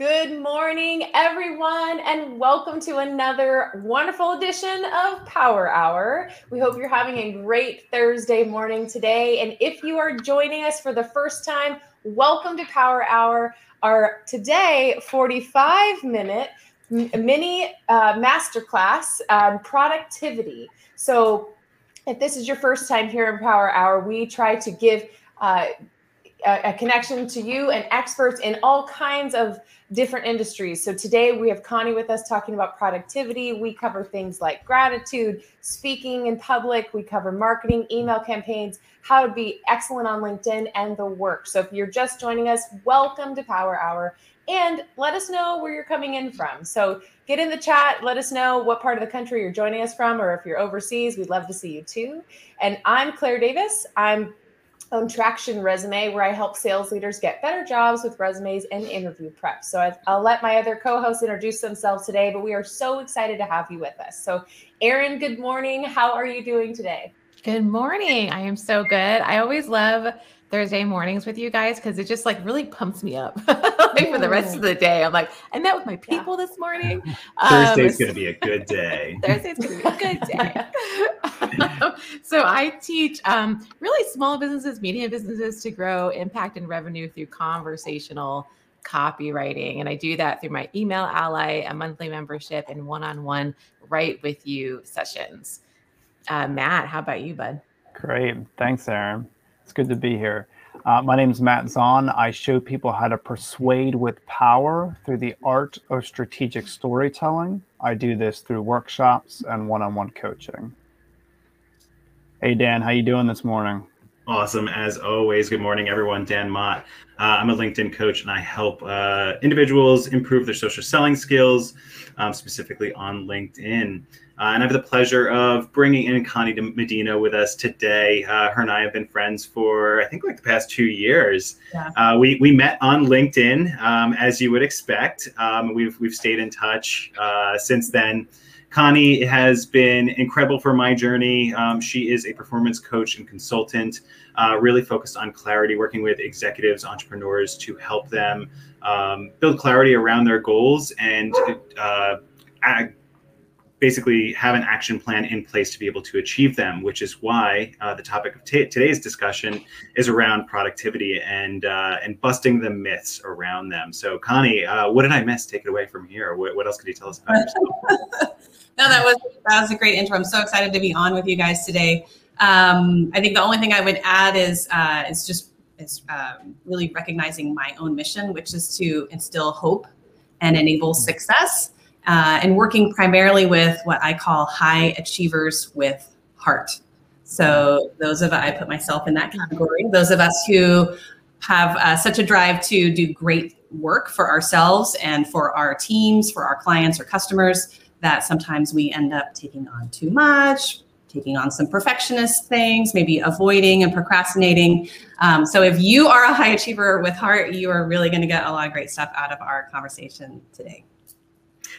Good morning, everyone, and welcome to another wonderful edition of Power Hour. We hope you're having a great Thursday morning today. And if you are joining us for the first time, welcome to Power Hour, our today 45 minute mini uh, masterclass on productivity. So, if this is your first time here in Power Hour, we try to give uh, a, a, connection to you and experts in all kinds of different industries. So today we have Connie with us talking about productivity. We cover things like gratitude, speaking in public, we cover marketing, email campaigns, how to be excellent on LinkedIn, and the work. So if you're just joining us, welcome to Power Hour. And let us know where you're coming in from. So get in the chat. Let us know what part of the country you're joining us from, or if you're overseas, we'd love to see you too. And I'm Claire Davis. I'm own Traction Resume, where I help sales leaders get better jobs with resumes and interview prep. So i will let my other co hosts introduce themselves today, but we are so excited to have you with us. So, Erin, good morning. How are you doing today? Good morning. I am so good. I always love Thursday mornings with you guys because it just like really pumps me up like for the rest of the day. I'm like, I met with my people yeah. this morning. Thursday's um, going to be a good day. Thursday's going to be a good day. so I teach um, really small businesses, medium businesses to grow impact and revenue through conversational copywriting. And I do that through my email ally, a monthly membership, and one on one write with you sessions. Uh, Matt, how about you, bud? Great. Thanks, Erin. It's good to be here. Uh, my name is Matt Zahn. I show people how to persuade with power through the art of strategic storytelling. I do this through workshops and one-on-one coaching. Hey Dan, how you doing this morning? Awesome as always. Good morning, everyone. Dan Mott. Uh, I'm a LinkedIn coach, and I help uh, individuals improve their social selling skills, um, specifically on LinkedIn. Uh, and I have the pleasure of bringing in Connie Medina with us today. Uh, her and I have been friends for, I think, like the past two years. Yeah. Uh, we, we met on LinkedIn, um, as you would expect. Um, we've, we've stayed in touch uh, since then. Connie has been incredible for my journey. Um, she is a performance coach and consultant, uh, really focused on clarity, working with executives, entrepreneurs to help them um, build clarity around their goals and uh, basically have an action plan in place to be able to achieve them, which is why uh, the topic of t- today's discussion is around productivity and uh, and busting the myths around them. So, Connie, uh, what did I miss? Take it away from here. What, what else could you tell us about yourself? no, that was that was a great intro. I'm so excited to be on with you guys today. Um, I think the only thing I would add is uh, is just is um, really recognizing my own mission, which is to instill hope and enable success uh, and working primarily with what I call high achievers with heart. So those of I put myself in that category. Those of us who have uh, such a drive to do great work for ourselves and for our teams, for our clients or customers, that sometimes we end up taking on too much, taking on some perfectionist things, maybe avoiding and procrastinating. Um, so if you are a high achiever with heart, you are really going to get a lot of great stuff out of our conversation today.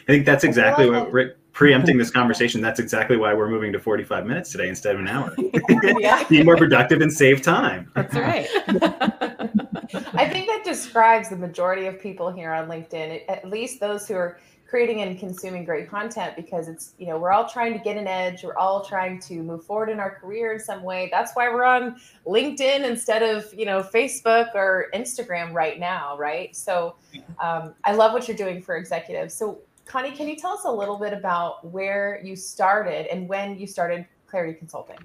I think that's exactly what we're preempting this conversation. That's exactly why we're moving to 45 minutes today instead of an hour. yeah. Be more productive and save time. That's right. I think that describes the majority of people here on LinkedIn, at least those who are creating and consuming great content because it's you know we're all trying to get an edge we're all trying to move forward in our career in some way that's why we're on linkedin instead of you know facebook or instagram right now right so um, i love what you're doing for executives so Connie, can you tell us a little bit about where you started and when you started Clarity Consulting?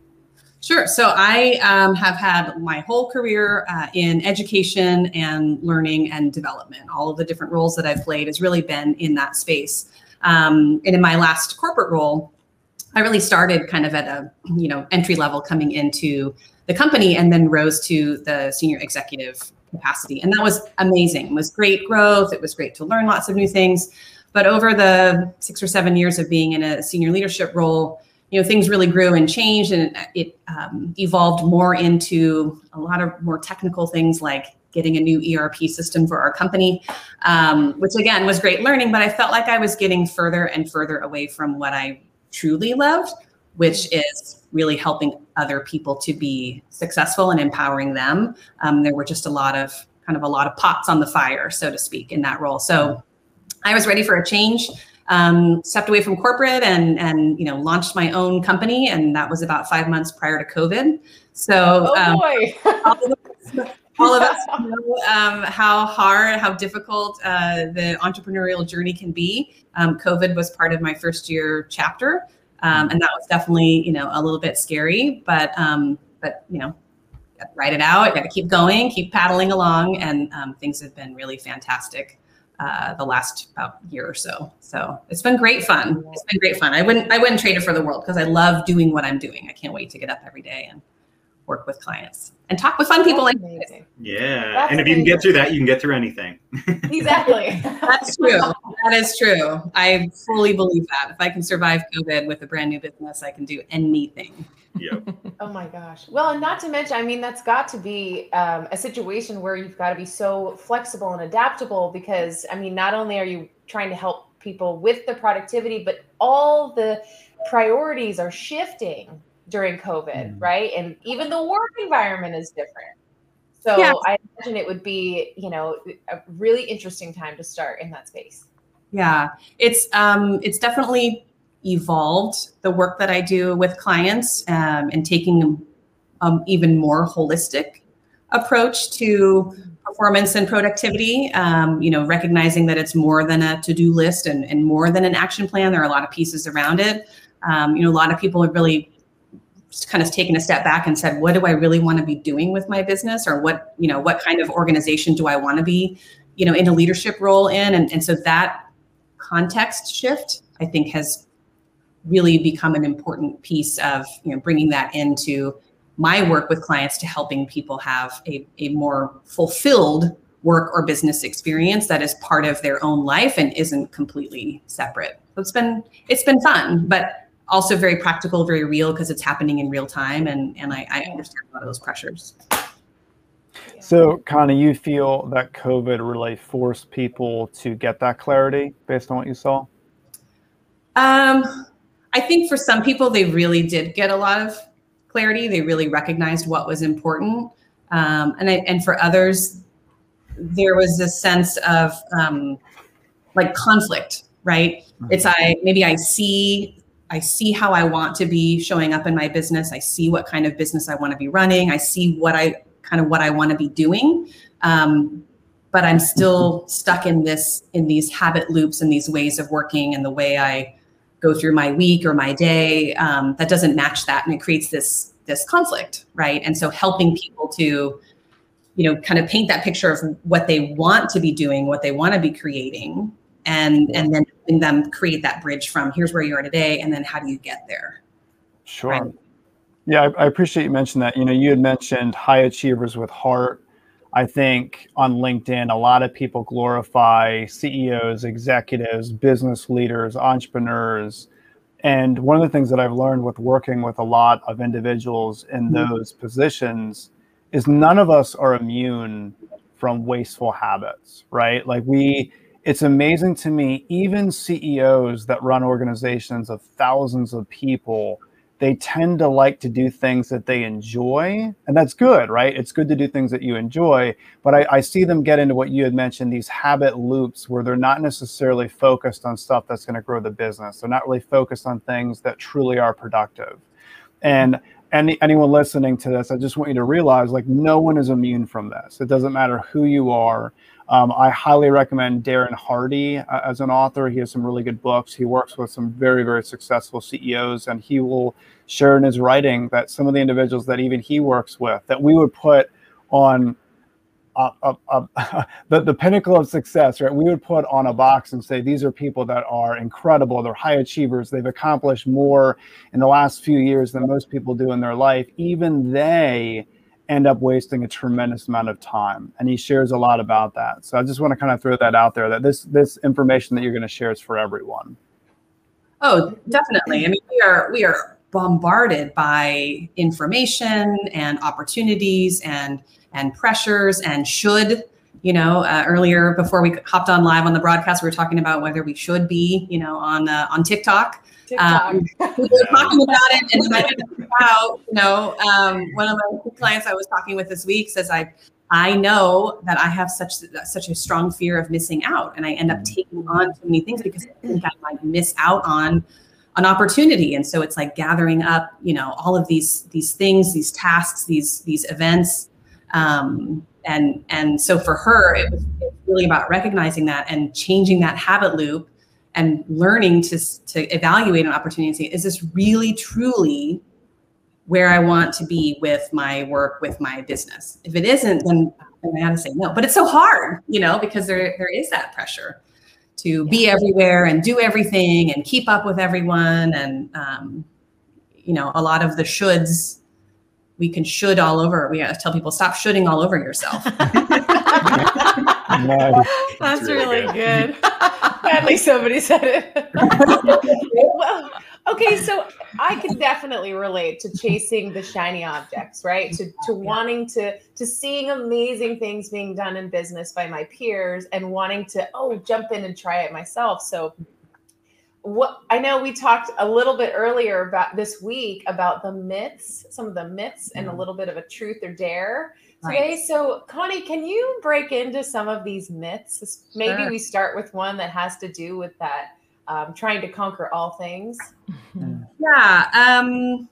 Sure. So I um, have had my whole career uh, in education and learning and development. All of the different roles that I've played has really been in that space. Um, and in my last corporate role, I really started kind of at a you know entry level coming into the company, and then rose to the senior executive capacity, and that was amazing. It was great growth. It was great to learn lots of new things. But over the six or seven years of being in a senior leadership role, you know, things really grew and changed, and it um, evolved more into a lot of more technical things like getting a new ERP system for our company, um, which again was great learning. But I felt like I was getting further and further away from what I truly loved, which is really helping other people to be successful and empowering them. Um, there were just a lot of kind of a lot of pots on the fire, so to speak, in that role. So I was ready for a change. Um, stepped away from corporate and and you know launched my own company, and that was about five months prior to COVID. So oh um, boy. all of us, all of us know um, how hard, how difficult uh, the entrepreneurial journey can be. Um, COVID was part of my first year chapter, um, and that was definitely you know a little bit scary. But um, but you know, write it out. Got to keep going, keep paddling along, and um, things have been really fantastic. Uh, the last about year or so. So it's been great fun. It's been great fun. I wouldn't I wouldn't trade it for the world because I love doing what I'm doing. I can't wait to get up every day and work with clients and talk with fun people That's like amazing. Yeah. That's and if you can get through that, you can get through anything. Exactly. That's true. That is true. I fully believe that. If I can survive COVID with a brand new business, I can do anything. Yep. Oh my gosh. Well, and not to mention, I mean, that's got to be um, a situation where you've got to be so flexible and adaptable because, I mean, not only are you trying to help people with the productivity, but all the priorities are shifting during COVID, Mm. right? And even the work environment is different. So Yeah. I imagine it would be, you know, a really interesting time to start in that space. Yeah, it's um, it's definitely evolved the work that I do with clients um, and taking um, even more holistic approach to performance and productivity. Um, you know, recognizing that it's more than a to-do list and, and more than an action plan. There are a lot of pieces around it. Um, you know, a lot of people have really kind of taken a step back and said, what do I really want to be doing with my business, or what you know, what kind of organization do I want to be, you know, in a leadership role in, and and so that context shift, I think, has really become an important piece of you know bringing that into my work with clients to helping people have a, a more fulfilled work or business experience that is part of their own life and isn't completely separate. So it's been it's been fun, but also very practical, very real because it's happening in real time and and I, I understand a lot of those pressures. So, Connie, you feel that COVID really forced people to get that clarity based on what you saw? Um, I think for some people, they really did get a lot of clarity. They really recognized what was important, um, and I, and for others, there was a sense of um, like conflict. Right? It's I maybe I see I see how I want to be showing up in my business. I see what kind of business I want to be running. I see what I kind of what I want to be doing. Um, but I'm still stuck in this in these habit loops and these ways of working and the way I go through my week or my day um, that doesn't match that and it creates this this conflict right and so helping people to you know kind of paint that picture of what they want to be doing what they want to be creating and and then helping them create that bridge from here's where you are today and then how do you get there Sure. Right. Yeah, I, I appreciate you mentioned that. You know, you had mentioned high achievers with heart. I think on LinkedIn, a lot of people glorify CEOs, executives, business leaders, entrepreneurs. And one of the things that I've learned with working with a lot of individuals in mm-hmm. those positions is none of us are immune from wasteful habits, right? Like we, it's amazing to me, even CEOs that run organizations of thousands of people they tend to like to do things that they enjoy and that's good right? It's good to do things that you enjoy but I, I, see them get into what you had mentioned these habit loops where they're not necessarily focused on stuff that's going to grow the business. They're not really focused on things that truly are productive. And any, anyone listening to this i just want you to realize like no one is immune from this. It doesn't matter who you are um, I highly recommend Darren Hardy uh, as an author. He has some really good books. He works with some very, very successful CEOs, and he will share in his writing that some of the individuals that even he works with that we would put on the, the pinnacle of success, right? We would put on a box and say, these are people that are incredible. They're high achievers. They've accomplished more in the last few years than most people do in their life. Even they end up wasting a tremendous amount of time. And he shares a lot about that. So i just want to kind of throw that out there that this this information that you're going to share is for everyone. Oh definitely. I mean we are we are bombarded by information and opportunities and and pressures and should you know uh, earlier before we hopped on live on the broadcast we were talking about whether we should be you know on uh, on tiktok um, we were talking about it, and I out. You know, um, one of my clients I was talking with this week says I I know that I have such such a strong fear of missing out, and I end up taking on too many things because I think I might miss out on an opportunity. And so it's like gathering up, you know, all of these these things, these tasks, these these events, um, and and so for her, it was really about recognizing that and changing that habit loop and learning to to evaluate an opportunity and say, is this really truly where I want to be with my work, with my business. If it isn't, then, then I gotta say no. But it's so hard, you know, because there there is that pressure to be everywhere and do everything and keep up with everyone. And um, you know, a lot of the shoulds we can should all over. We gotta tell people stop shoulding all over yourself. nice. That's, really, really good. good. Least somebody said it. well, okay, so I can definitely relate to chasing the shiny objects, right? To to wanting to to seeing amazing things being done in business by my peers and wanting to oh jump in and try it myself. So what I know we talked a little bit earlier about this week about the myths, some of the myths and a mm-hmm. little bit of a truth or dare. Okay, so Connie, can you break into some of these myths? Maybe sure. we start with one that has to do with that um, trying to conquer all things. Yeah, um,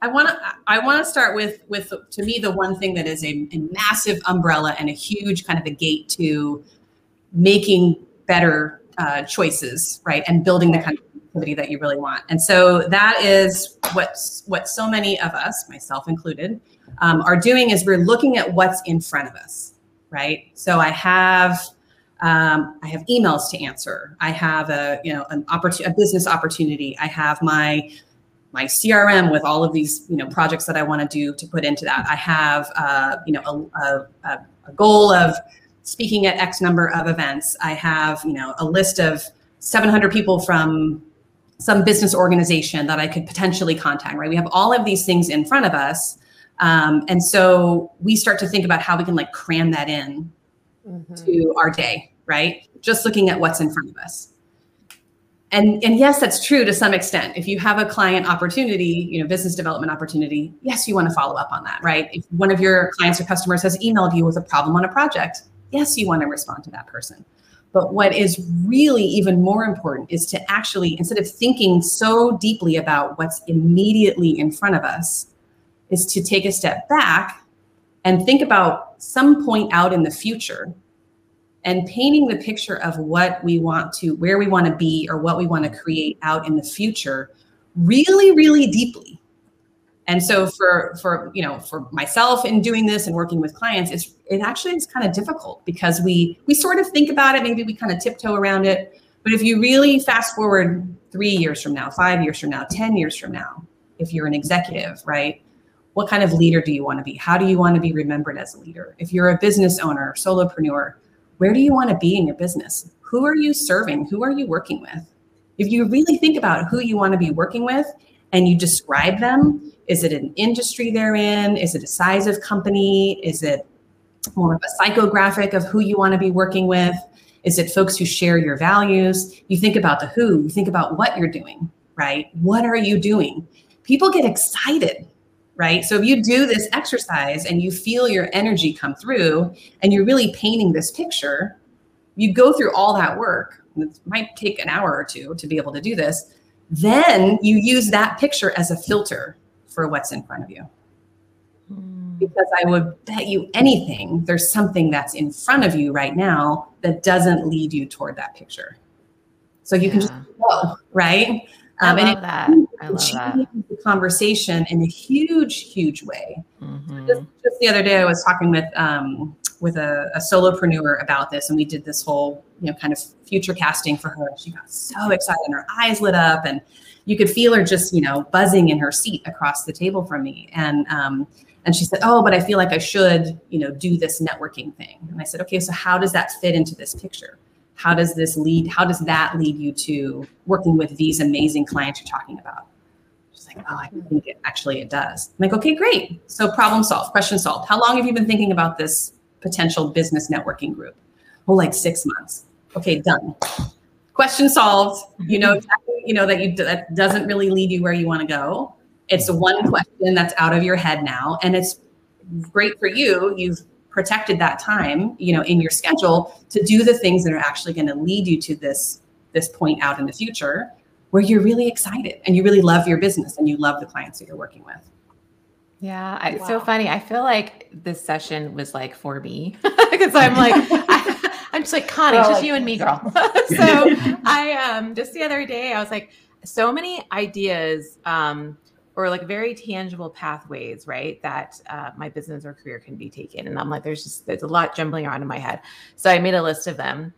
I want to. I want to start with with to me the one thing that is a, a massive umbrella and a huge kind of a gate to making better uh, choices, right, and building the kind of activity that you really want. And so that is what's what so many of us, myself included, um, are doing is we're looking at what's in front of us, right? So I have um, I have emails to answer. I have a you know an opportunity, a business opportunity. I have my my CRM with all of these you know projects that I want to do to put into that. I have uh, you know a, a, a goal of speaking at X number of events. I have you know a list of 700 people from some business organization that I could potentially contact. Right, we have all of these things in front of us. Um, and so we start to think about how we can like cram that in mm-hmm. to our day, right? Just looking at what's in front of us. And, and yes, that's true to some extent. If you have a client opportunity, you know, business development opportunity, yes, you want to follow up on that, right? If one of your clients or customers has emailed you with a problem on a project, yes, you want to respond to that person. But what is really even more important is to actually, instead of thinking so deeply about what's immediately in front of us, is to take a step back and think about some point out in the future and painting the picture of what we want to, where we want to be, or what we want to create out in the future really, really deeply. And so for for you know for myself in doing this and working with clients, it's it actually is kind of difficult because we we sort of think about it, maybe we kind of tiptoe around it. But if you really fast forward three years from now, five years from now, 10 years from now, if you're an executive, right? What kind of leader do you want to be? How do you want to be remembered as a leader? If you're a business owner, solopreneur, where do you want to be in your business? Who are you serving? Who are you working with? If you really think about who you want to be working with and you describe them, is it an industry they're in? Is it a size of company? Is it more of a psychographic of who you want to be working with? Is it folks who share your values? You think about the who, you think about what you're doing, right? What are you doing? People get excited right? So if you do this exercise and you feel your energy come through and you're really painting this picture, you go through all that work. It might take an hour or two to be able to do this. Then you use that picture as a filter for what's in front of you. Hmm. Because I would bet you anything, there's something that's in front of you right now that doesn't lead you toward that picture. So you yeah. can just go, right? Um, I love and that. I love that. The conversation in a huge, huge way. Mm-hmm. Just, just, the other day, I was talking with um, with a, a, solopreneur about this, and we did this whole, you know, kind of future casting for her. She got so excited, and her eyes lit up, and you could feel her just, you know, buzzing in her seat across the table from me. And um, and she said, "Oh, but I feel like I should, you know, do this networking thing." And I said, "Okay, so how does that fit into this picture?" How does this lead how does that lead you to working with these amazing clients you're talking about? She's like oh i think it actually it does. I'm like okay great. So problem solved question solved. How long have you been thinking about this potential business networking group? Oh like six months. Okay done. Question solved. You know you know that you that doesn't really lead you where you want to go. It's one question that's out of your head now and it's great for you. You've protected that time, you know, in your schedule to do the things that are actually going to lead you to this this point out in the future where you're really excited and you really love your business and you love the clients that you're working with. Yeah, it's wow. so funny. I feel like this session was like for me because I'm like, I, am just like Connie, just like, you and me, girl. so I um just the other day I was like, so many ideas um or like very tangible pathways, right? That uh, my business or career can be taken, and I'm like, there's just there's a lot jumbling around in my head. So I made a list of them,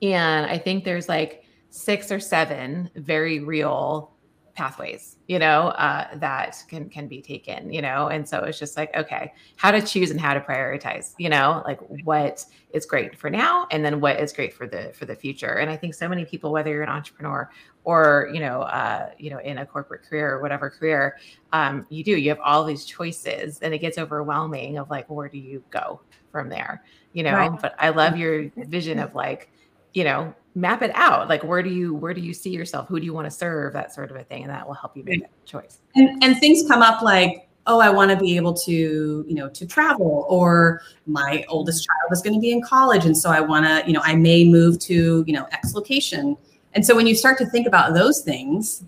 and I think there's like six or seven very real pathways you know uh, that can can be taken you know? And so it's just like okay how to choose and how to prioritize you know? Like what is great for now and then what is great for the for the future. And i think so many people whether you're an entrepreneur or you know uh, you know in a corporate career or whatever career um, you do you have all these choices and it gets overwhelming of like where do you go from there you know? Right. but i love your vision of like you know map it out like where do you where do you see yourself? Who do you want to serve? That sort of a thing and that will help you make a choice. And, and things come up like oh i want to be able to you know to travel or my oldest child is going to be in college and so i want to you know i may move to you know x location. And so when you start to think about those things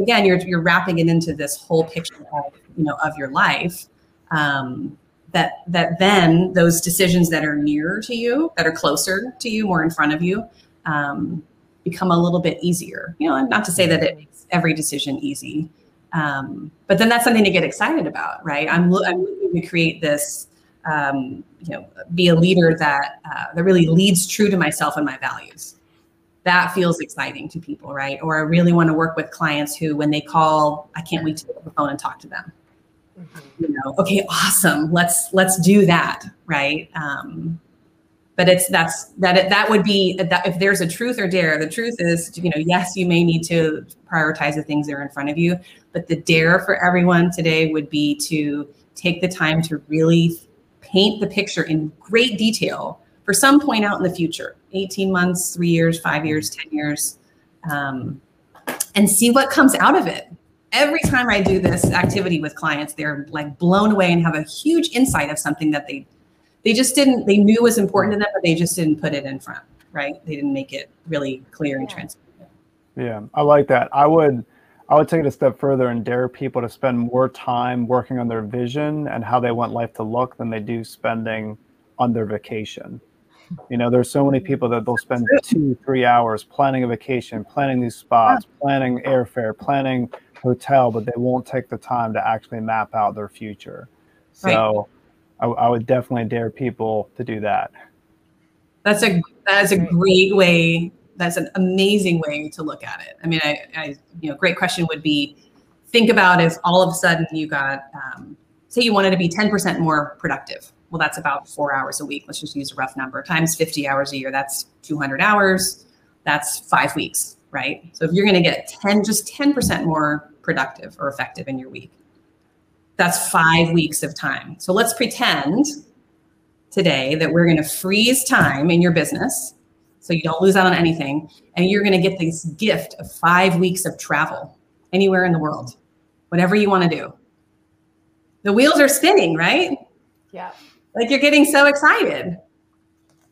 again you're you're wrapping it into this whole picture of you know of your life um, that that then those decisions that are nearer to you that are closer to you more in front of you um, become a little bit easier. You know, not to say that it makes every decision easy, um, but then that's something to get excited about, right? I'm, I'm looking to create this, um, you know, be a leader that uh, that really leads true to myself and my values. That feels exciting to people, right? Or I really want to work with clients who, when they call, I can't wait to pick up the phone and talk to them. Mm-hmm. You know, okay, awesome. Let's let's do that, right? Um, but it's that's that it, that would be that if there's a truth or dare the truth is you know yes you may need to prioritize the things that are in front of you but the dare for everyone today would be to take the time to really paint the picture in great detail for some point out in the future 18 months three years five years 10 years um, and see what comes out of it every time i do this activity with clients they're like blown away and have a huge insight of something that they they just didn't they knew was important to them but they just didn't put it in front right? They didn't make it really clear and transparent. Yeah i like that. I would i would take it a step further and dare people to spend more time working on their vision and how they want life to look than they do spending on their vacation. You know there's so many mm-hmm. people that they'll spend two three hours planning a vacation planning these spots planning airfare planning hotel but they won't take the time to actually map out their future so I, I would definitely dare people to do that. That's a that is a great way. That's an amazing way to look at it. I mean, I, I you know, great question would be, think about if all of a sudden you got, um, say, you wanted to be ten percent more productive. Well, that's about four hours a week. Let's just use a rough number times fifty hours a year. That's two hundred hours. That's five weeks, right? So if you're going to get ten, just ten percent more productive or effective in your week, that's five weeks of time. So let's pretend today that we're going to freeze time in your business so you don't lose out on anything. And you're going to get this gift of five weeks of travel anywhere in the world, whatever you want to do. The wheels are spinning, right? Yeah. Like you're getting so excited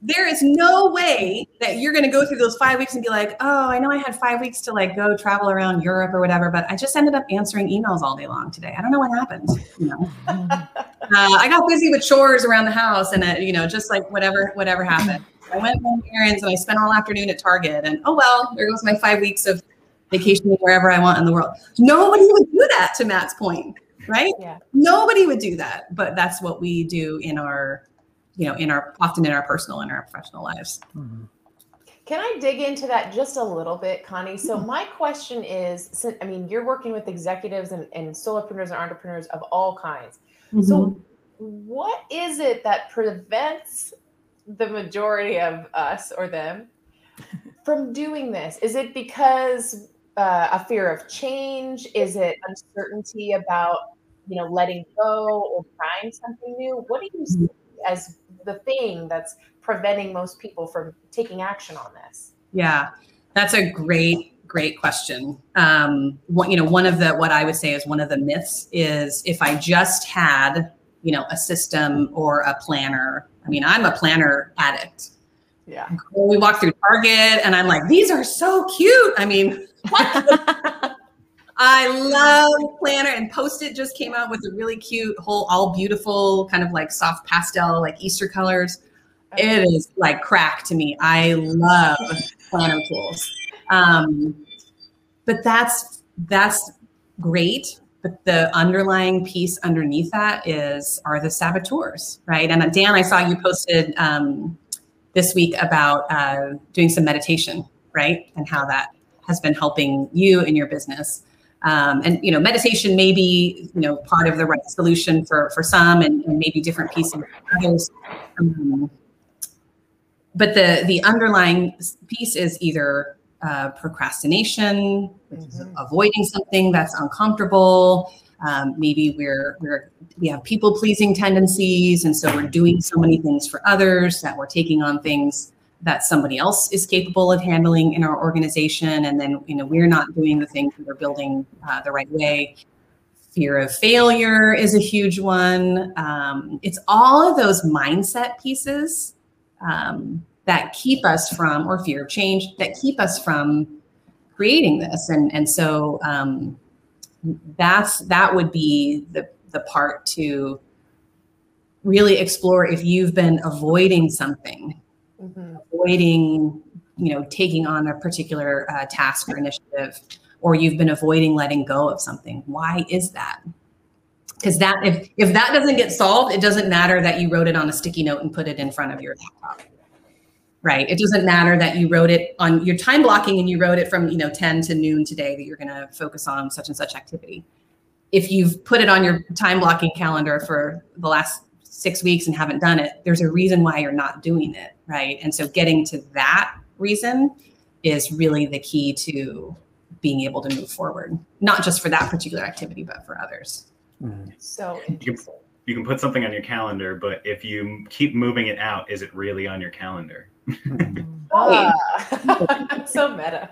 there is no way that you're going to go through those five weeks and be like, oh, I know I had five weeks to like go travel around Europe or whatever, but I just ended up answering emails all day long today. I don't know what happened. You know, uh, I got busy with chores around the house, and it, you know, just like whatever whatever happened. I went on errands and I spent all afternoon at Target, and oh well, there goes my five weeks of vacationing wherever I want in the world. Nobody would do that. To Matt's point, right? Yeah. Nobody would do that, but that's what we do in our you know in our often in our personal and our professional lives mm-hmm. can i dig into that just a little bit connie so mm-hmm. my question is i mean you're working with executives and, and solopreneurs and entrepreneurs of all kinds mm-hmm. so what is it that prevents the majority of us or them from doing this is it because uh, a fear of change is it uncertainty about you know letting go or trying something new what do you see mm-hmm. as the thing that's preventing most people from taking action on this? Yeah, that's a great, great question. Um, what, you know, one of the what I would say is one of the myths is if I just had you know, a system or a planner. I mean, I'm a planner addict. Yeah. We walk through Target and I'm like, these are so cute. I mean, what? I love planner and Post-it just came out with a really cute whole all beautiful kind of like soft pastel like Easter colors. It is like crack to me. I love planner tools. Um, but that's that's great. But the underlying piece underneath that is are the saboteurs, right? And uh, Dan, I saw you posted um, this week about uh, doing some meditation, right? And how that has been helping you in your business. Um, and you know, meditation may be you know part of the right solution for for some, and, and maybe different pieces for others. Um, but the the underlying piece is either uh, procrastination, mm-hmm. avoiding something that's uncomfortable. Um, maybe we're we're we have people pleasing tendencies, and so we're doing so many things for others that we're taking on things that somebody else is capable of handling in our organization, and then you know we're not doing the things we're building uh, the right way. Fear of failure is a huge one. Um, it's all of those mindset pieces um, that keep us from, or fear of change that keep us from creating this. And and so um, that's that would be the the part to really explore if you've been avoiding something, mm-hmm. avoiding you know taking on a particular uh, task or initiative, or you've been avoiding letting go of something. Why is that? because that if if that doesn't get solved it doesn't matter that you wrote it on a sticky note and put it in front of your laptop right? It doesn't matter that you wrote it on your time blocking and you wrote it from, you know, 10 to noon today that you're going to focus on such and such activity. If you've put it on your time blocking calendar for the last six weeks and haven't done it, there's a reason why you're not doing it, right? And so getting to that reason is really the key to being able to move forward, not just for that particular activity, but for others. Mm-hmm. So interesting. You can put something on your calendar, but if you keep moving it out, is it really on your calendar? oh, so meta.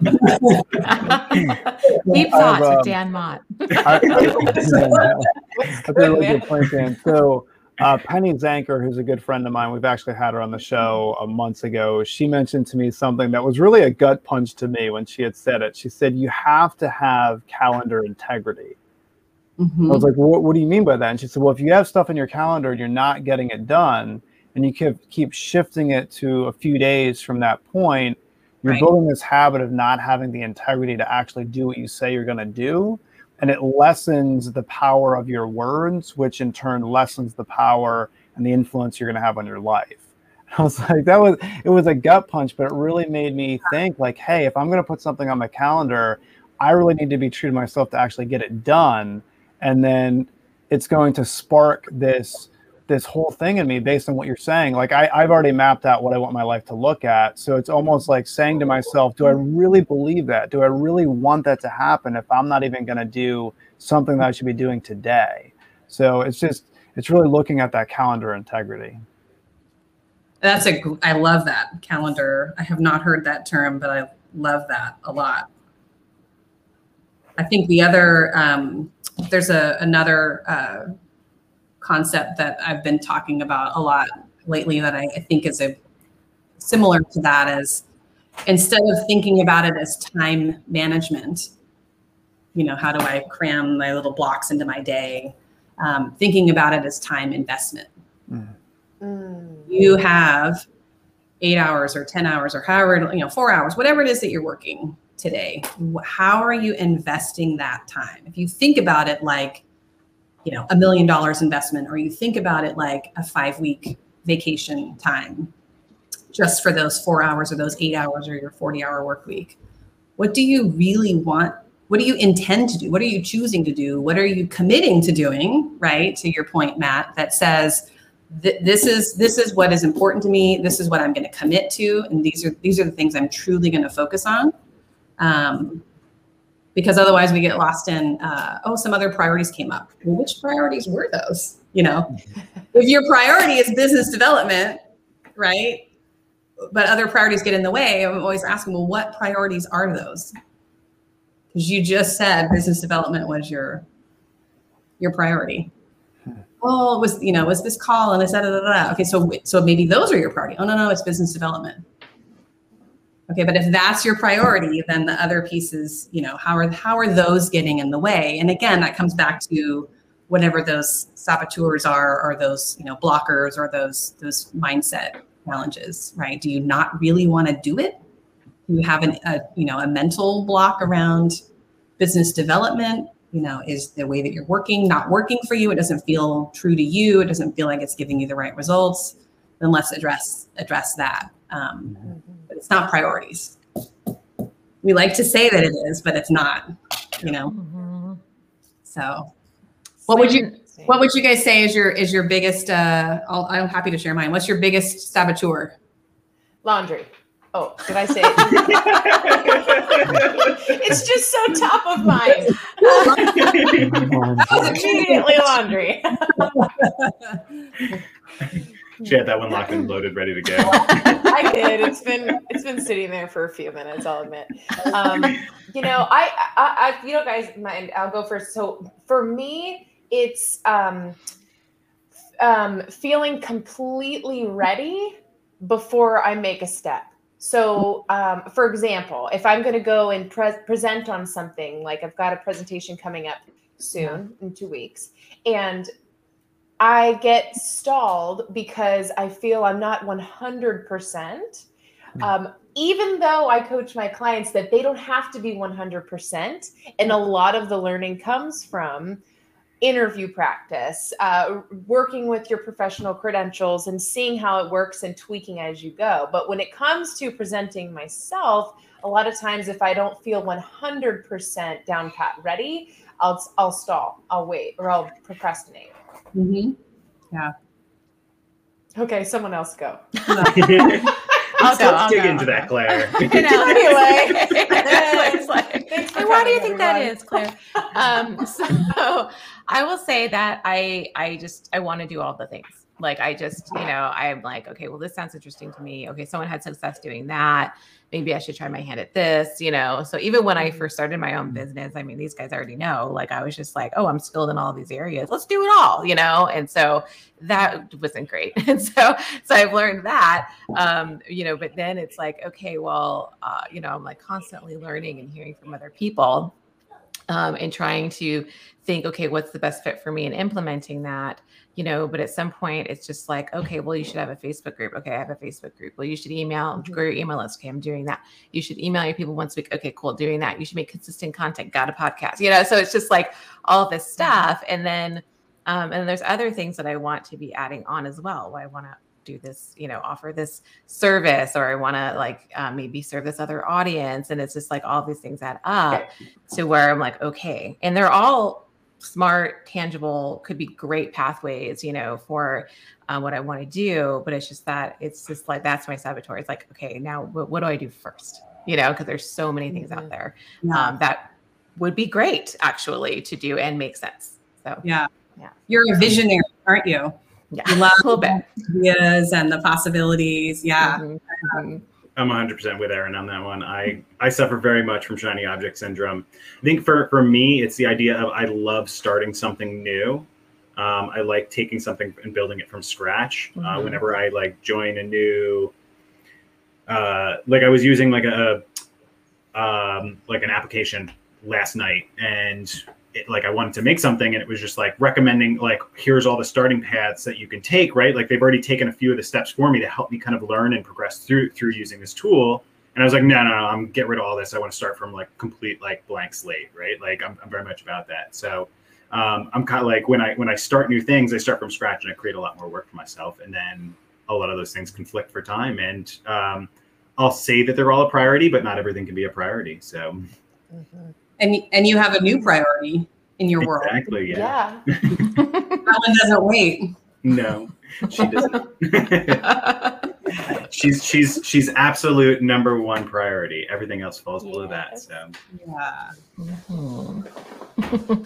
Deep thoughts um, with Dan Mott. I, I, good, point, Dan. So, uh, Penny Zenker, who's a good friend of mine, we've actually had her on the show a months ago. She mentioned to me something that was really a gut punch to me when she had said it. She said, You have to have calendar integrity. Mm-hmm. I was like, what, what do you mean by that? And she said, Well, if you have stuff in your calendar, and you're not getting it done and you keep keep shifting it to a few days from that point, you're right. building this habit of not having the integrity to actually do what you say you're going to do. And it lessens the power of your words, which in turn lessens the power and the influence you're going to have on your life. I was like, that was it was a gut punch, but it really made me think like, hey, if I'm going to put something on my calendar, I really need to be true to myself to actually get it done. And then it's going to spark this this whole thing in me based on what you're saying. Like I, I've already mapped out what I want my life to look at. So it's almost like saying to myself, do I really believe that? Do I really want that to happen if I'm not even going to do something that I should be doing today? So it's just, it's really looking at that calendar integrity. That's a, I love that calendar. I have not heard that term, but I love that a lot. I think the other, um, there's a, another, uh, concept that I've been talking about a lot lately that I, I think is a similar to that is instead of thinking about it as time management, you know, how do I cram my little blocks into my day? Um, thinking about it as time investment. Mm. You have eight hours or 10 hours or however, you know, four hours, whatever it is that you're working today. How are you investing that time? If you think about it like you know a million dollars investment or you think about it like a five week vacation time just for those four hours or those eight hours or your 40 hour work week what do you really want? What do you intend to do? What are you choosing to do? What are you committing to doing right? To your point matt that says this is this is what is important to me. This is what i'm going to commit to. And these are these are the things i'm truly going to focus on um, because otherwise we get lost in uh, oh some other priorities came up well, which priorities were those you know if your priority is business development right but other priorities get in the way i'm always asking well what priorities are those because you just said business development was your your priority well, it was you know, was this call and it's da, da, da, da. Okay, so so maybe those are your priority. Oh no, no, it's business development. Okay, but if that's your priority, then the other pieces, you know, how are how are those getting in the way? And again, that comes back to whatever those saboteurs are, or those you know blockers, or those those mindset challenges, right? Do you not really want to do it? Do you have an, a you know a mental block around business development? You know, is the way that you're working not working for you? It doesn't feel true to you. It doesn't feel like it's giving you the right results. Then let's address address that. Um, but it's not priorities. We like to say that it is, but it's not. You know. Mm-hmm. So, what would you what would you guys say is your is your biggest? Uh, I'll, I'm happy to share mine. What's your biggest saboteur? Laundry. Oh, did I say it? it's just so top of mind. immediately laundry. she had that one locked and loaded, ready to go. I did. It's been it's been sitting there for a few minutes. I'll admit. Um, you know, I, I, I, you know, guys, my, I'll go first. So for me, it's um, um, feeling completely ready before I make a step. So, um, for example, if I'm going to go and pre- present on something, like I've got a presentation coming up soon in two weeks, and I get stalled because I feel I'm not 100%. Um, even though I coach my clients that they don't have to be 100%, and a lot of the learning comes from interview practice, uh, working with your professional credentials and seeing how it works and tweaking as you go. But when it comes to presenting myself, a lot of times if I don't feel 100% down pat ready, I'll I'll stall, I'll wait, or I'll procrastinate. Mm-hmm. Yeah. Okay, someone else go. I'll go, Let's I'll dig go, into I'll that, go. Claire. Anyway. Claire's like, Thanks for "Hey, why do you think that everyone." is, Claire? Um, so I will say that I I just I want to do all the things. Like I just, you know, I'm like, okay, well, this sounds interesting to me. Okay, someone had success doing that. Maybe I should try my hand at this, you know. So even when I first started my own business, I mean, these guys already know, like I was just like, oh, I'm skilled in all these areas. Let's do it all, you know. And so that wasn't great. And so so I've learned that. Um, you know, but then it's like, okay, well, uh, you know, I'm like constantly learning and hearing from other people um, and trying to think, okay, what's the best fit for me and implementing that, you know. But at some point, it's just like, okay, well, you should have a Facebook group. Okay, I have a Facebook group. Well, you should email, grow your email list. Okay, I'm doing that. You should email your people once a week. Okay, cool, doing that. You should make consistent content. Got a podcast, you know. So it's just like all this stuff, and then, um, and there's other things that I want to be adding on as well. I want to do this, you know, offer this service, or I want to like uh, maybe serve this other audience, and it's just like all these things add up to where I'm like, okay, and they're all smart, tangible, could be great pathways, you know, for uh, what I want to do. But it's just that it's just like that's my saboteur. It's like, okay, now what, what do I do first? You know, because there's so many things out Mhm. there Yeah. um, that would be great actually to do and make sense. So yeah. Yeah. You're a visionary, aren't you? yeah, You love a little bit. ideas and the possibilities. Yeah. Mhm, mhm. I'm 100% with Erin on that one. I I suffer very much from shiny object syndrome. I think for for me, it's the idea of I love starting something new. Um, I like taking something and building it from scratch. Uh, Mhm. whenever I like join a new, uh, like I was using like a, um, like an application last night, and it, like I wanted to make something, and it was just like recommending like here's all the starting paths that you can take. Right, like they've already taken a few of the steps for me to help me kind of learn and progress through through using this tool. And I was like, no, no, no, I'm get rid of all this. I want to start from like complete like blank slate, right? Like I'm, I'm very much about that. So um, I'm kind of like when I when I start new things, I start from scratch and I create a lot more work for myself. And then a lot of those things conflict for time. And um, I'll say that they're all a priority, but not everything can be a priority. So Mhm. And and you have a new priority in your world. exactly, yeah. Yeah. That one doesn't wait. No, she doesn't. she's she's she's absolute number one priority. Everything else falls below that. So Yeah.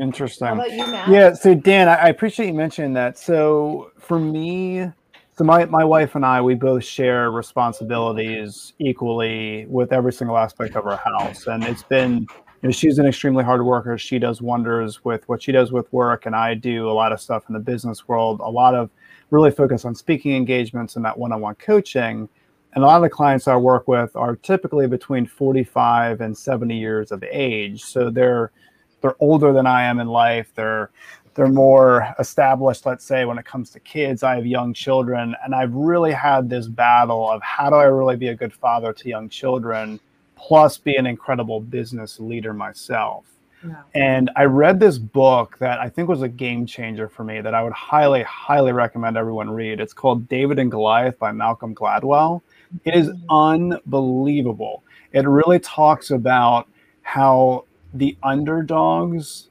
Interesting. How about you, Matt? Yeah, so Dan, I, I appreciate you mentioning that. So for me, so my, my wife and I, we both share responsibilities equally with every single aspect of our house. And it's been you know, she's an extremely hard worker. She does wonders with what she does with work, and I do a lot of stuff in the business world. A lot of really focus on speaking engagements and that one-on-one coaching. And a lot of the clients I work with are typically between 45 and 70 years of age. So they're they're older than I am in life. They're they're more established, let's say, when it comes to kids. I have young children, and I've really had this battle of how do I really be a good father to young children plus be an incredible business leader myself. Yeah. And I read this book that I think was a game changer for me that I would highly, highly recommend everyone read. It's called David and Goliath by Malcolm Gladwell. It is mm. unbelievable. It really talks about how the underdogs,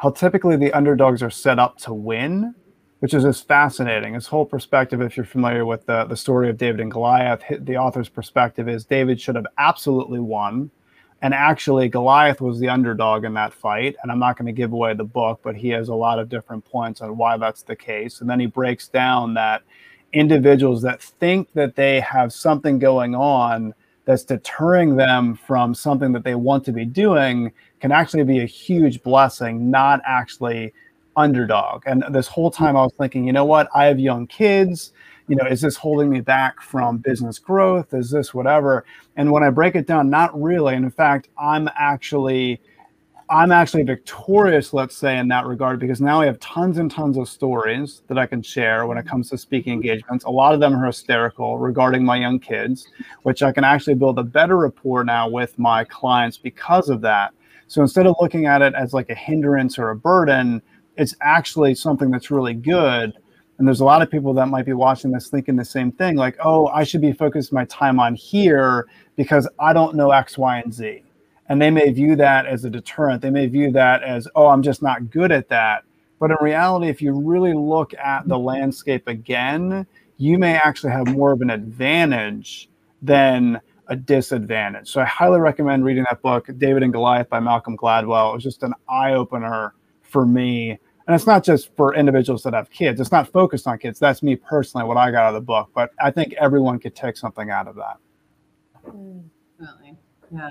how typically the underdogs are set up to win which is just fascinating. His whole perspective, if you're familiar with the, the story of David and Goliath, the author's perspective is David should have absolutely won. And actually, Goliath was the underdog in that fight. And I'm not going to give away the book, but he has a lot of different points on why that's the case. And then he breaks down that individuals that think that they have something going on that's deterring them from something that they want to be doing can actually be a huge blessing, not actually underdog. And this whole time I was thinking, you know what? I have young kids. You know, is this holding me back from business growth? Is this whatever? And when I break it down, not really. And in fact, I'm actually I'm actually victorious, let's say, in that regard, because now I have tons and tons of stories that I can share when it comes to speaking engagements. A lot of them are hysterical regarding my young kids, which I can actually build a better rapport now with my clients because of that. So instead of looking at it as like a hindrance or a burden, it's actually something that's really good. And there's a lot of people that might be watching this thinking the same thing, like, oh, I should be focused my time on here because I don't know X, Y, and Z. And they may view that as a deterrent. They may view that as, oh, I'm just not good at that. But in reality, if you really look at the landscape again, you may actually have more of an advantage than a disadvantage. So I highly recommend reading that book, David and Goliath by Malcolm Gladwell. It was just an eye opener for me. And it's not just for individuals that have kids. It's not focused on kids. That's me personally what i got out of the book. But i think everyone could take something out of that. Really, yeah.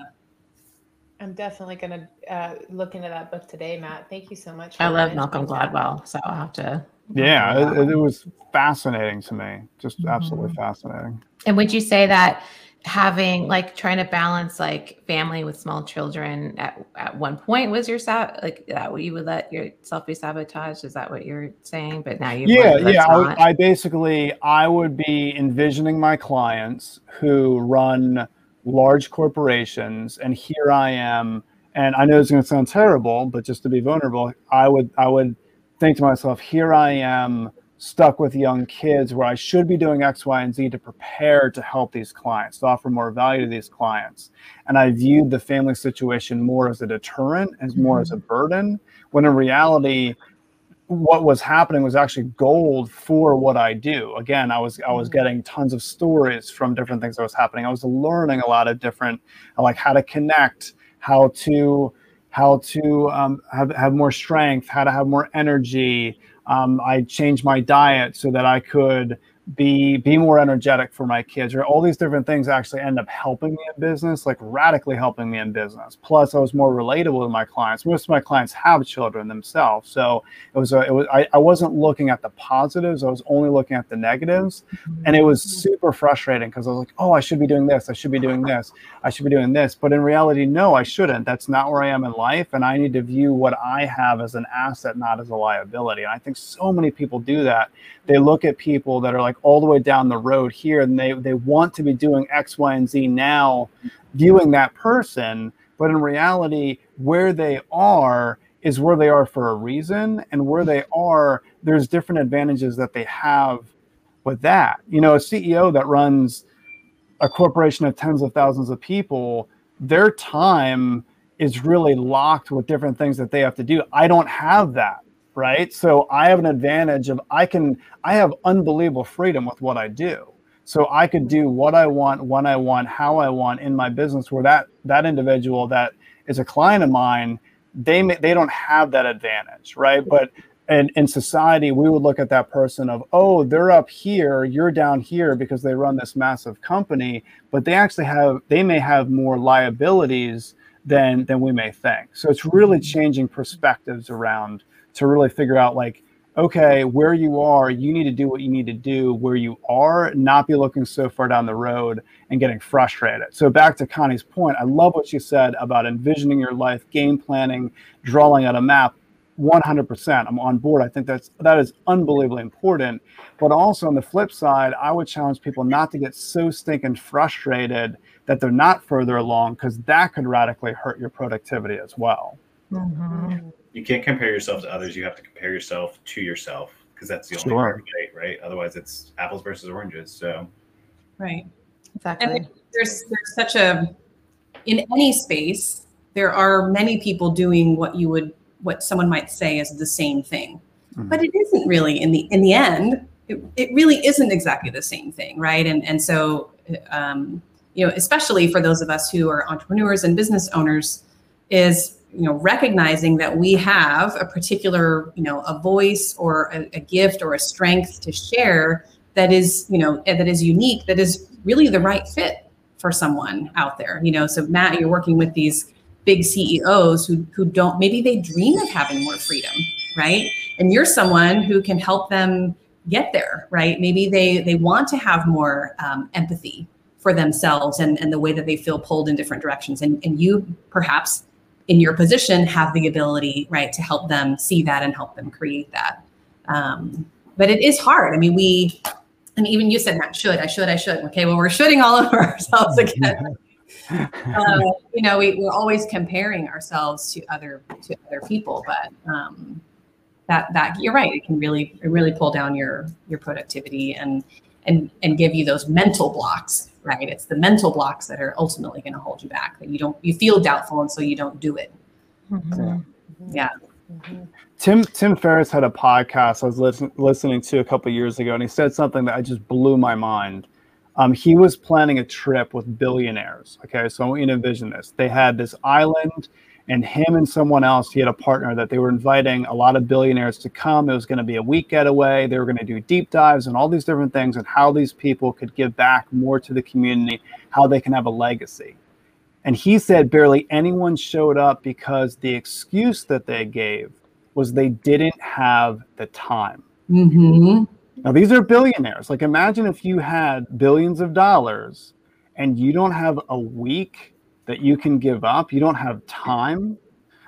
I'm definitely going to uh, look into that book today matt. Thank you so much i love malcolm gladwell so i'll have to yeah it, it, was fascinating to me. Just mm-hmm. absolutely fascinating. And would you say that having like trying to balance like family with small children at, at one point was your sab like that what you would let yourself be sabotaged? Is that what you're saying? But now you yeah yeah I, I, basically i would be envisioning my clients who run large corporations and here i am and i know it's going to sound terrible but just to be vulnerable i would i would think to myself here i am stuck with young kids where I should be doing X, Y, and Z to prepare to help these clients, to offer more value to these clients. And I viewed the family situation more as a deterrent, as more mm-hmm. as a burden, when in reality, what was happening was actually gold for what I do. Again, I was I was mm-hmm. getting tons of stories from different things that was happening. I was learning a lot of different like how to connect, how to how to um, have, have more strength, how to have more energy, um, I changed my diet so that I could be be more energetic for my kids or all these different things actually end up helping me in business like radically helping me in business. Plus i was more relatable to my clients. Most of my clients have children themselves. So it was a, it was I, I wasn't looking at the positives. I was only looking at the negatives. Mm-hmm. And it was super frustrating because i was like oh i should be doing this. I should be doing this. I should be doing this. But in reality no i shouldn't. That's not where i am in life. And i need to view what i have as an asset not as a liability. And i think so many people do that. They look at people that are like all the way down the road here and they, they want to be doing X, Y, and Z now, viewing that person. But in reality, where they are is where they are for a reason. And where they are, there's different advantages that they have with that. You know, a CEO that runs a corporation of tens of thousands of people, their time is really locked with different things that they have to do. I don't have that right? So I have an advantage of I can I have unbelievable freedom with what I do. So I could do what I want, when I want, how I want in my business. Where that that individual that is a client of mine, they may, they don't have that advantage, right? But in, in society, we would look at that person of, oh, they're up here, you're down here because they run this massive company, but they actually have they may have more liabilities than than we may think. So it's really mm-hmm. changing perspectives around to really figure out like okay, where you are, you need to do what you need to do where you are, not be looking so far down the road and getting frustrated. So back to Connie's point, I love what she said about envisioning your life, game planning, drawing out a map. 100%. I'm on board. I think that's that is unbelievably important. But also on the flip side, I would challenge people not to get so stinking frustrated that they're not further along because that could radically hurt your productivity as well. Mm-hmm. You can't compare yourself to others. You have to compare yourself to yourself because that's the only sure. way, right? Otherwise, it's apples versus oranges. So, right, exactly. And there's there's such a in any space there are many people doing what you would what someone might say is the same thing, mm-hmm. but it isn't really in the in the end. It, it really isn't exactly the same thing, right? And and so, um, you know, especially for those of us who are entrepreneurs and business owners, is you know recognizing that we have a particular you know a voice or a, a, gift or a strength to share that is you know that is unique that is really the right fit for someone out there you know? So matt you're working with these big ceos who who don't maybe they dream of having more freedom right? And you're someone who can help them get there right? Maybe they they want to have more um, empathy for themselves and and the way that they feel pulled in different directions. And and you perhaps in your position have the ability right to help them see that and help them create that. Um, but it is hard. I mean we and even you said that should i should i should. Okay well we're shooting all over ourselves again. Uh, you know we, we're always comparing ourselves to other to other people but um, that that you're right it can really really pull down your your productivity and and and give you those mental blocks right it's the mental blocks that are ultimately going to hold you back that you don't you feel doubtful and so you don't do it mm-hmm. yeah mm-hmm. Tim Tim Ferriss had a podcast I was listen, listening to a couple years ago, and he said something that I just blew my mind. Um, he was planning a trip with billionaires. Okay, so I want you to envision this. They had this island and him and someone else, he had a partner that they were inviting a lot of billionaires to come. It was going to be a week getaway. They were going to do deep dives and all these different things and how these people could give back more to the community, how they can have a legacy. And he said barely anyone showed up because the excuse that they gave was they didn't have the time. Mm-hmm. Now, these are billionaires. Like, imagine if you had billions of dollars and you don't have a week that you can give up. You don't have time.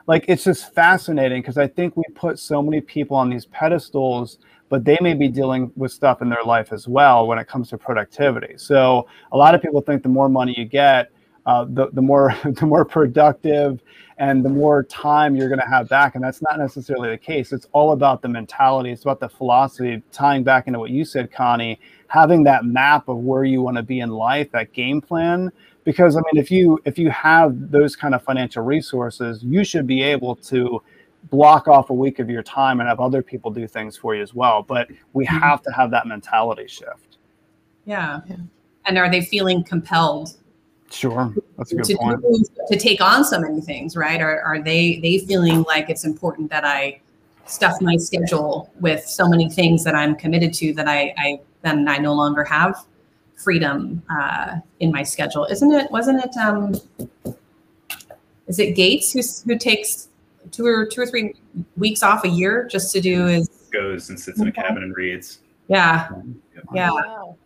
Like it's just fascinating because I think we put so many people on these pedestals, but they may be dealing with stuff in their life as well when it comes to productivity. So a lot of people think the more money you get, uh, the, the more the more productive and the more time you're going to have back and that's not necessarily the case it's all about the mentality it's about the philosophy tying back into what you said connie having that map of where you want to be in life that game plan because i mean if you if you have those kind of financial resources you should be able to block off a week of your time and have other people do things for you as well. But we mm-hmm. have to have that mentality shift. Yeah, yeah. and are they feeling compelled sure. That's a good to, point. to take on so many things right? Are, are they they feeling like it's important that i stuff my schedule with so many things that i'm committed to that i i then i no longer have freedom uh, in my schedule, isn't it? Wasn't it? Um, is it Gates who who takes two or two or three weeks off a year just to do his goes and sits in a cabin and reads. Yeah, yeah, wow.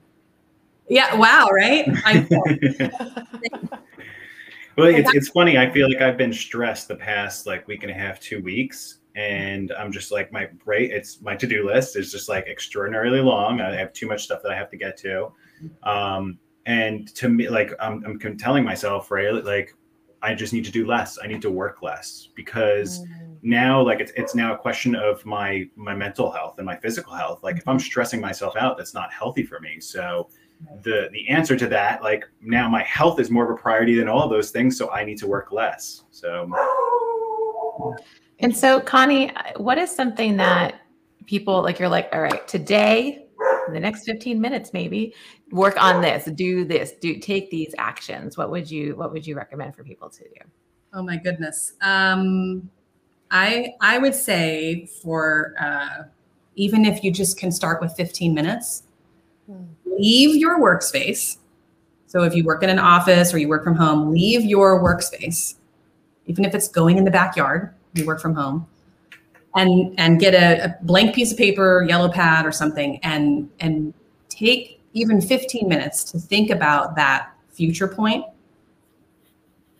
yeah. Wow, right? well, it's it's funny. I feel like I've been stressed the past like week and a half, two weeks, and I'm just like my brain. It's my to do list is just like extraordinarily long. I have too much stuff that I have to get to um, and to me, like I'm, I'm telling myself, right, like I just need to do less. I need to work less because mm-hmm. now, like it's it's now a question of my my mental health and my physical health. Like if I'm mm-hmm. stressing myself out, that's not healthy for me. So the the answer to that, like now my health is more of a priority than all of those things. So I need to work less. So. And so, Connie, what is something that people like? You're like, all right, today in the next 15 minutes maybe work on this do this do take these actions. What would you what would you recommend for people to do? Oh my goodness. Um i i would say for uh even if you just can start with 15 minutes leave your workspace. So if you work in an office or you work from home leave your workspace. Even if it's going in the backyard, you work from home, and and get a, a blank piece of paper, yellow pad or something, and and take even 15 minutes to think about that future point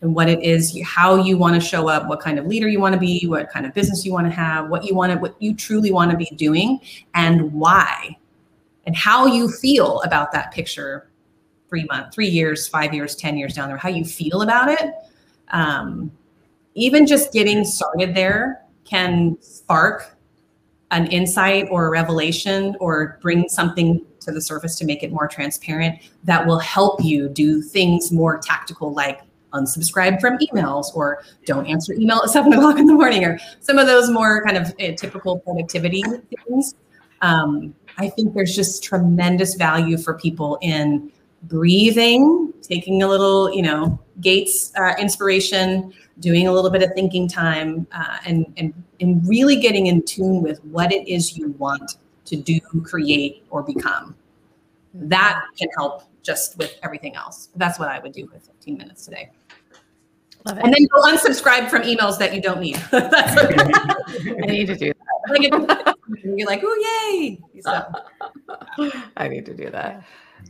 and what it is, how you want to show up, what kind of leader you want to be, what kind of business you want to have, what you want to, what you truly want to be doing, and why, and how you feel about that picture three months, three years, five years, 10 years down there, how you feel about it. Um, even just getting started there can spark an insight or a revelation or bring something to the surface to make it more transparent that will help you do things more tactical like unsubscribe from emails or don't answer email at seven o'clock in the morning or some of those more kind of uh, typical productivity things. Um, I think there's just tremendous value for people in breathing, taking a little, you know, Gates uh, inspiration, doing a little bit of thinking time, uh, and, and and really getting in tune with what it is you want to do, create, or become. That can help just with everything else. That's what I would do with 15 minutes today. Love it. And then go unsubscribe from emails that you don't need. That's I need to do that. You're like, oh, yay. So, I need to do that.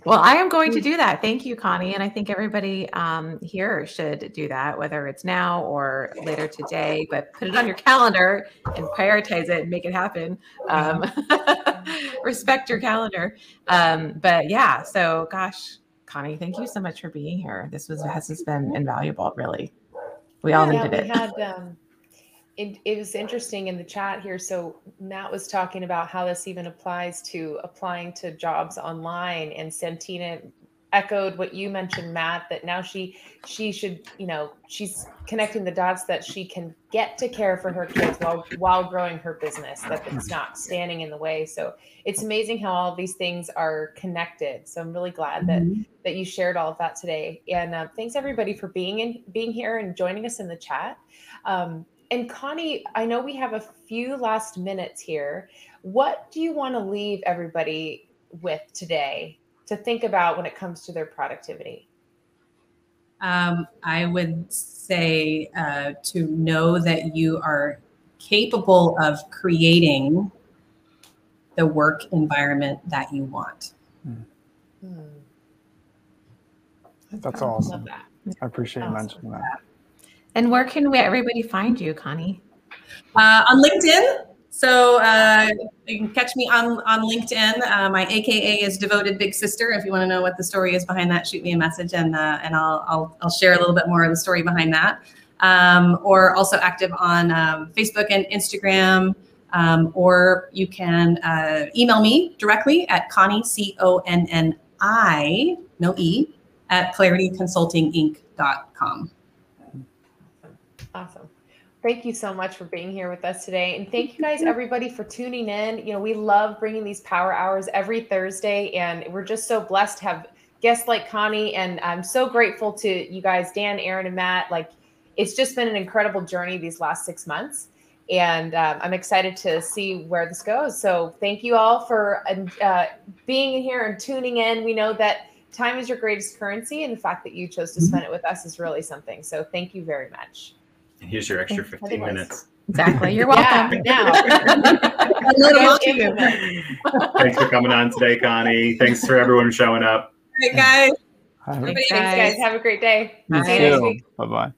Well, I am going to do that. Thank you, Connie. And I think everybody um, here should do that, whether it's now or later today, but put it on your calendar and prioritize it and make it happen. Um, respect your calendar. Um, but yeah, so gosh, Connie, thank you so much for being here. This was has been invaluable, really. We all Yeah, needed we it. had um it, it was interesting in the chat here. So Matt was talking about how this even applies to applying to jobs online, and Santina echoed what you mentioned, Matt, that now she she should, you know, she's connecting the dots that she can get to care for her kids while while growing her business, that it's not standing in the way. So it's amazing how all these things are connected. So I'm really glad that that you shared all of that today. And uh, thanks everybody for being in being here and joining us in the chat. Um, and Connie, I know we have a few last minutes here. What do you want to leave everybody with today to think about when it comes to their productivity? um, I would say uh, to know that you are capable of creating the work environment that you want. Hmm, That's love awesome. that. I appreciate you Awesome. mentioning that. And where can we everybody find you, Connie? Uh, on LinkedIn. So uh, you can catch me on on LinkedIn. Uh, my AKA is Devoted Big Sister. If you want to know what the story is behind that, shoot me a message and uh, and I'll, I'll I'll share a little bit more of the story behind that. Um, or also active on um, Facebook and Instagram. Um, or you can uh, email me directly at Connie C O N N I no E at clarityconsultinginc.com. Thank you so much for being here with us today. And thank you guys, everybody, for tuning in. You know, we love bringing these power hours every Thursday, and we're just so blessed to have guests like Connie. And I'm so grateful to you guys, Dan, Erin, and Matt. Like, it's just been an incredible journey these last six months. And um, I'm excited to see where this goes. So, thank you all for uh, being here and tuning in. We know that time is your greatest currency, and the fact that you chose to spend it with us is really something. So, thank you very much. And here's your extra 15 otherwise. minutes. Exactly. You're Yeah, welcome. now. Hello to Yes, all of you. Thanks for coming on today, Connie. Thanks for everyone showing up. Hey, guys. Thanks, Thanks, guys. Have a great day. Bye. See you next week. Bye bye.